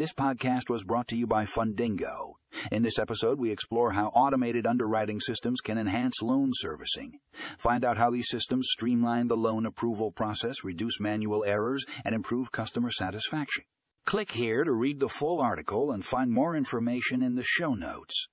This podcast was brought to you by Fundingo. In this episode, we explore how automated underwriting systems can enhance loan servicing. Find out how these systems streamline the loan approval process, reduce manual errors, and improve customer satisfaction. Click here to read the full article and find more information in the show notes.